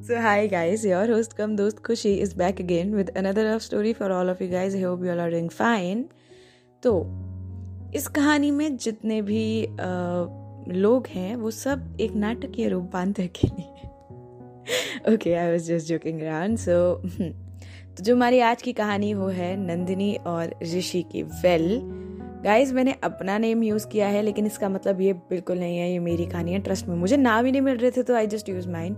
So hi guys, your host come dost Khushi is back again with another love story for all of you guys. I hope you all are doing. तो इस कहानी में जितने भी आ, लोग हैं वो सब एक नाटकीय रूप बांधते के लिए okay I was just joking around so तो जो हमारी आज की कहानी वो है नंदिनी और ऋषि की वेल गाइज़ मैंने अपना नेम यूज़ किया है लेकिन इसका मतलब ये बिल्कुल नहीं है ये मेरी कहानी है ट्रस्ट में मुझे नाम ही नहीं मिल रहे थे तो आई जस्ट यूज़ माइंड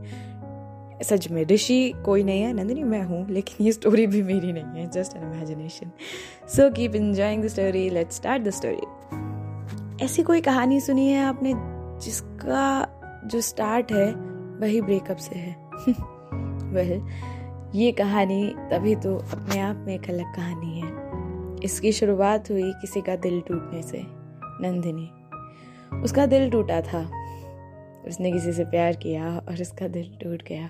सच में, ऋषि कोई नहीं है, नंदिनी मैं हूँ, लेकिन ये स्टोरी भी मेरी नहीं है just an imagination so keep enjoying the story let start the story ऐसी कोई कहानी सुनी है आपने जिसका जो स्टार्ट है, वही ब्रेकअप से है? वह ये कहानी तभी तो अपने आप में एक अलग कहानी है। इसकी शुरुआत हुई किसी का दिल टूटने से, नंदिनी। उसका दिल टूटा था। उसने किसी से प्यार किया और उसका दिल टूट गया।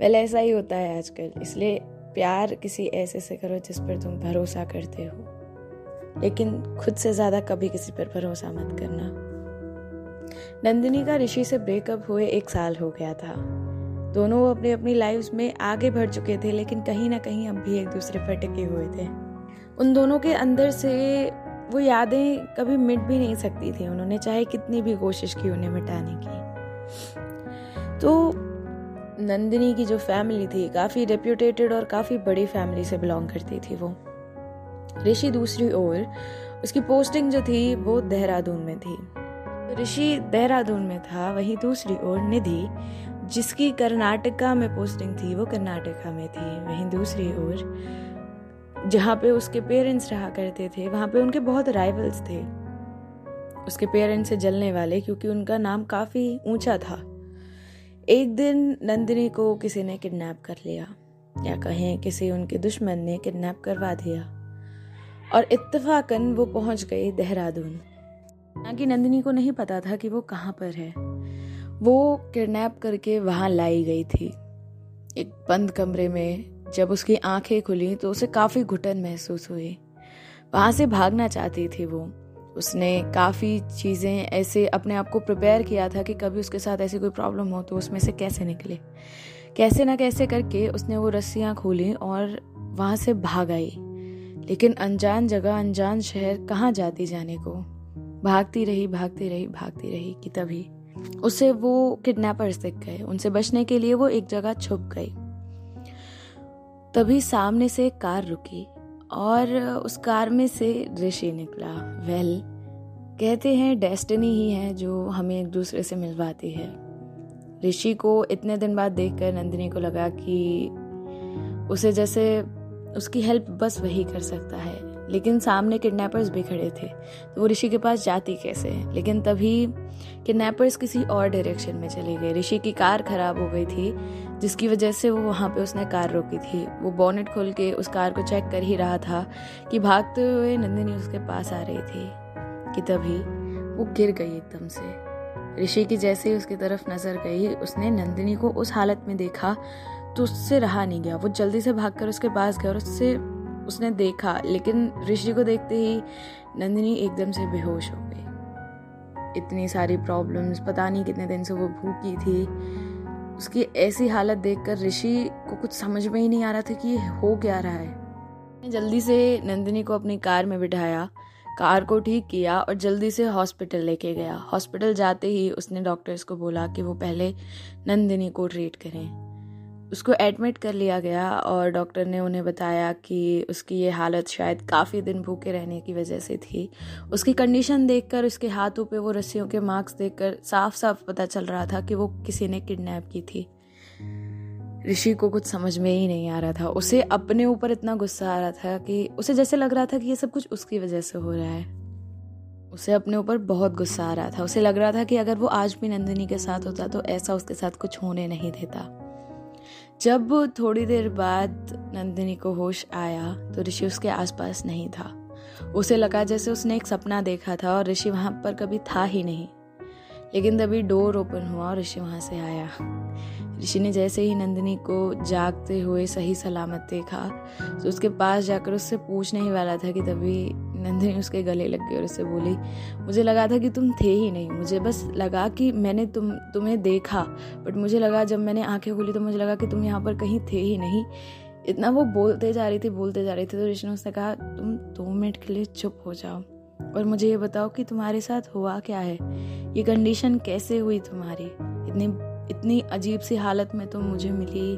पहले ऐसा ही होता है आजकल, इसलिए प्यार किसी ऐसे से करो जिस पर तुम भरोसा करते हो। लेकिन खुद से ज़्यादा कभी किसी पर भरोसा मत करना। नंदिनी का ऋषि से ब्रेकअप हुए एक साल हो गया था। दोनों अपनी अपनी लाइफ में आगे बढ़ चुके थे, लेकिन कहीं ना कहीं अब भी एक दूसरे पर टिके हुए थे। उन दोनों के अंदर से वो यादें कभी मिट भी नहीं सकती थी। उन्होंने चाहे कितनी भी कोशिश की उन्हें मिटाने की। तो नंदिनी की जो फैमिली थी, काफ़ी रेप्यूटेटेड और काफ़ी बड़ी फैमिली से बिलोंग करती थी वो। ऋषि दूसरी ओर, उसकी पोस्टिंग जो थी, वो देहरादून में थी। ऋषि देहरादून में था, वहीं दूसरी ओर निधि, जिसकी कर्नाटका में पोस्टिंग थी, वो कर्नाटका में थी। वहीं दूसरी ओर, जहाँ पे उसके पेरेंट्स रहा करते थे, वहाँ पे उनके बहुत राइवल्स थे। उसके पेरेंट्स से जलने वाले, क्योंकि उनका नाम काफ़ी ऊँचा था। एक दिन नंदिनी को किसी ने किडनैप कर लिया, या कहें किसी उनके दुश्मन ने किडनैप करवा दिया। और इत्तेफाकन वो पहुँच गई देहरादून। कि नंदिनी को नहीं पता था कि वो कहाँ पर है। वो किडनैप करके वहाँ लाई गई थी। एक बंद कमरे में जब उसकी आँखें खुली तो उसे काफ़ी घुटन महसूस हुई। वहाँ से भागना चाहती थी वो। उसने काफ़ी चीज़ें ऐसे अपने आप को प्रिपेयर किया था कि कभी उसके साथ ऐसी कोई प्रॉब्लम हो तो उसमें से कैसे निकले। कैसे ना कैसे करके उसने वो रस्सियाँ खोली और वहाँ से भाग आई। लेकिन अनजान जगह, अनजान शहर कहाँ जाती जाने को? भागती रही भागती रही भागती रही कि तभी उसे वो किडनैपर्स दिख गए। उनसे बचने के लिए वो एक जगह छुप गई। तभी सामने से एक कार रुकी। और उस कार में से ऋषि निकला। वेल well, कहते हैं डेस्टिनी ही है जो हमें एक दूसरे से मिलवाती है। ऋषि को इतने दिन बाद देखकर नंदिनी को लगा कि उसे जैसे उसकी हेल्प बस वही कर सकता है। लेकिन सामने किडनैपर्स भी खड़े थे तो वो ऋषि के पास जाती कैसे? लेकिन तभी किडनैपर्स किसी और डायरेक्शन में चले गए। ऋषि की कार खराब हो गई थी जिसकी वजह से वो वहाँ पे उसने कार रोकी थी। वो बॉनेट खोल के उस कार को चेक कर ही रहा था कि भागते हुए नंदिनी उसके पास आ रही थी, कि तभी वो गिर गई एकदम से। ऋषि की जैसे ही उसकी तरफ़ नज़र गई, उसने नंदिनी को उस हालत में देखा तो उससे रहा नहीं गया। वो जल्दी से भागकर उसके पास गया और उससे उसने देखा, लेकिन ऋषि को देखते ही नंदिनी एकदम से बेहोश हो गई। इतनी सारी प्रॉब्लम्स पता नहीं कितने दिन से वो भूखी थी उसकी ऐसी हालत देखकर ऋषि को कुछ समझ में ही नहीं आ रहा था कि ये हो क्या रहा है। जल्दी से नंदिनी को अपनी कार में बिठाया, कार को ठीक किया और जल्दी से हॉस्पिटल लेके गया। हॉस्पिटल जाते ही उसने डॉक्टर्स को बोला कि वो पहले नंदिनी को ट्रीट करें। उसको एडमिट कर लिया गया और डॉक्टर ने उन्हें बताया कि उसकी ये हालत शायद काफ़ी दिन भूखे रहने की वजह से थी। उसकी कंडीशन देखकर, उसके हाथों पे वो रस्सियों के मार्क्स देखकर साफ़ साफ़ पता चल रहा था कि वो किसी ने किडनैप की थी। ऋषि को कुछ समझ में ही नहीं आ रहा था। उसे अपने ऊपर इतना गुस्सा आ रहा था कि उसे जैसे लग रहा था कि ये सब कुछ उसकी वजह से हो रहा है। उसे अपने ऊपर बहुत गुस्सा आ रहा था। उसे लग रहा था कि अगर वो आज भी नंदिनी के साथ होता तो ऐसा उसके साथ कुछ होने नहीं देता। जब थोड़ी देर बाद नंदिनी को होश आया तो ऋषि उसके आसपास नहीं था। उसे लगा जैसे उसने एक सपना देखा था और ऋषि वहाँ पर कभी था ही नहीं। लेकिन तभी डोर ओपन हुआ और ऋषि वहाँ से आया। ऋषि ने जैसे ही नंदिनी को जागते हुए सही सलामत देखा तो उसके पास जाकर उससे पूछने ही वाला था कि तभी नंदिनी उसके गले लग गई और उससे बोली, मुझे लगा था कि तुम थे ही नहीं। मुझे बस लगा कि मैंने तुम, तुम्हें देखा बट मुझे लगा जब मैंने आँखें खोली तो मुझे लगा कि तुम यहाँ पर कहीं थे ही नहीं। इतना वो बोलते जा रही थी, बोलते जा रही थी तो ऋषि ने कहा, तुम दो मिनट के लिए चुप हो जाओ और मुझे ये बताओ कि तुम्हारे साथ हुआ क्या है? ये कंडीशन कैसे हुई तुम्हारी? इतनी इतनी अजीब सी हालत में तुम मुझे मिली।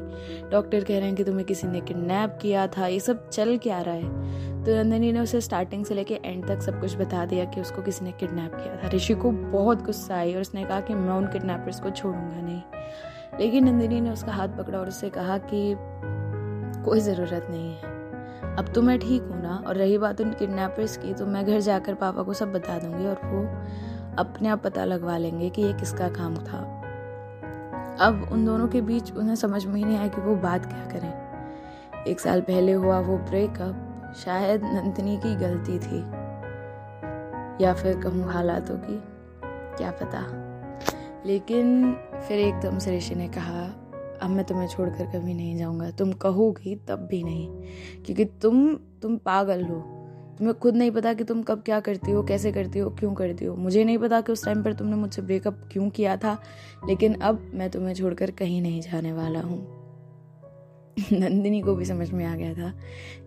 डॉक्टर कह रहे हैं कि तुम्हें किसी ने किडनैप किया था। ये सब चल क्या रहा है? तो नंदिनी ने उसे स्टार्टिंग से लेके एंड तक सब कुछ बता दिया कि उसको किसी ने किडनैप किया था। ऋषि को बहुत गुस्सा आई और उसने कहा कि मैं उन किडनैपर्स को छोड़ूँगा नहीं। लेकिन नंदिनी ने उसका हाथ पकड़ा और उससे कहा कि कोई ज़रूरत नहीं है। अब तो मैं ठीक हूँ ना? और रही बात उन किडनैपर्स की तो मैं घर जाकर पापा को सब बता दूँगी और वो अपने आप पता लगवा लेंगे कि ये किसका काम था। अब उन दोनों के बीच उन्हें समझ में ही नहीं आया कि वो बात क्या करें। एक साल पहले हुआ वो ब्रेकअप शायद नंदिनी की गलती थी। या फिर कहूँ हालातों की, क्या पता। लेकिन फिर एकदम से ऋषि ने कहा, अब मैं तुम्हें छोड़कर कभी नहीं जाऊँगा। तुम कहोगी तब भी नहीं, क्योंकि तुम तुम पागल हो। तुम्हें खुद नहीं पता कि तुम कब क्या करती हो, कैसे करती हो, क्यों करती हो। मुझे नहीं पता कि उस टाइम पर तुमने मुझसे ब्रेकअप क्यों किया था, लेकिन अब मैं तुम्हें छोड़कर कहीं नहीं जाने वाला हूँ। नंदिनी को भी समझ में आ गया था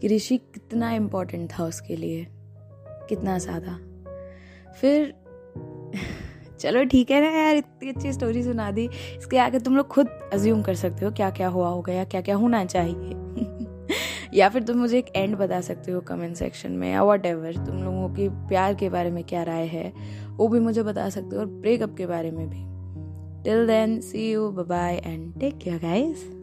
कि ऋषि कितना इम्पोर्टेंट था उसके लिए कितना ज़्यादा फिर चलो ठीक है ना यार इतनी अच्छी स्टोरी सुना दी। इसके आगे तुम लोग खुद अज्यूम कर सकते हो क्या क्या हुआ होगा या क्या क्या होना चाहिए। या फिर तुम मुझे एक एंड बता सकते हो कमेंट सेक्शन में या वट तुम लोगों की प्यार के बारे में क्या राय है वो भी मुझे बता सकते हो और ब्रेकअप के बारे में भी। Till then see you bye and take care guys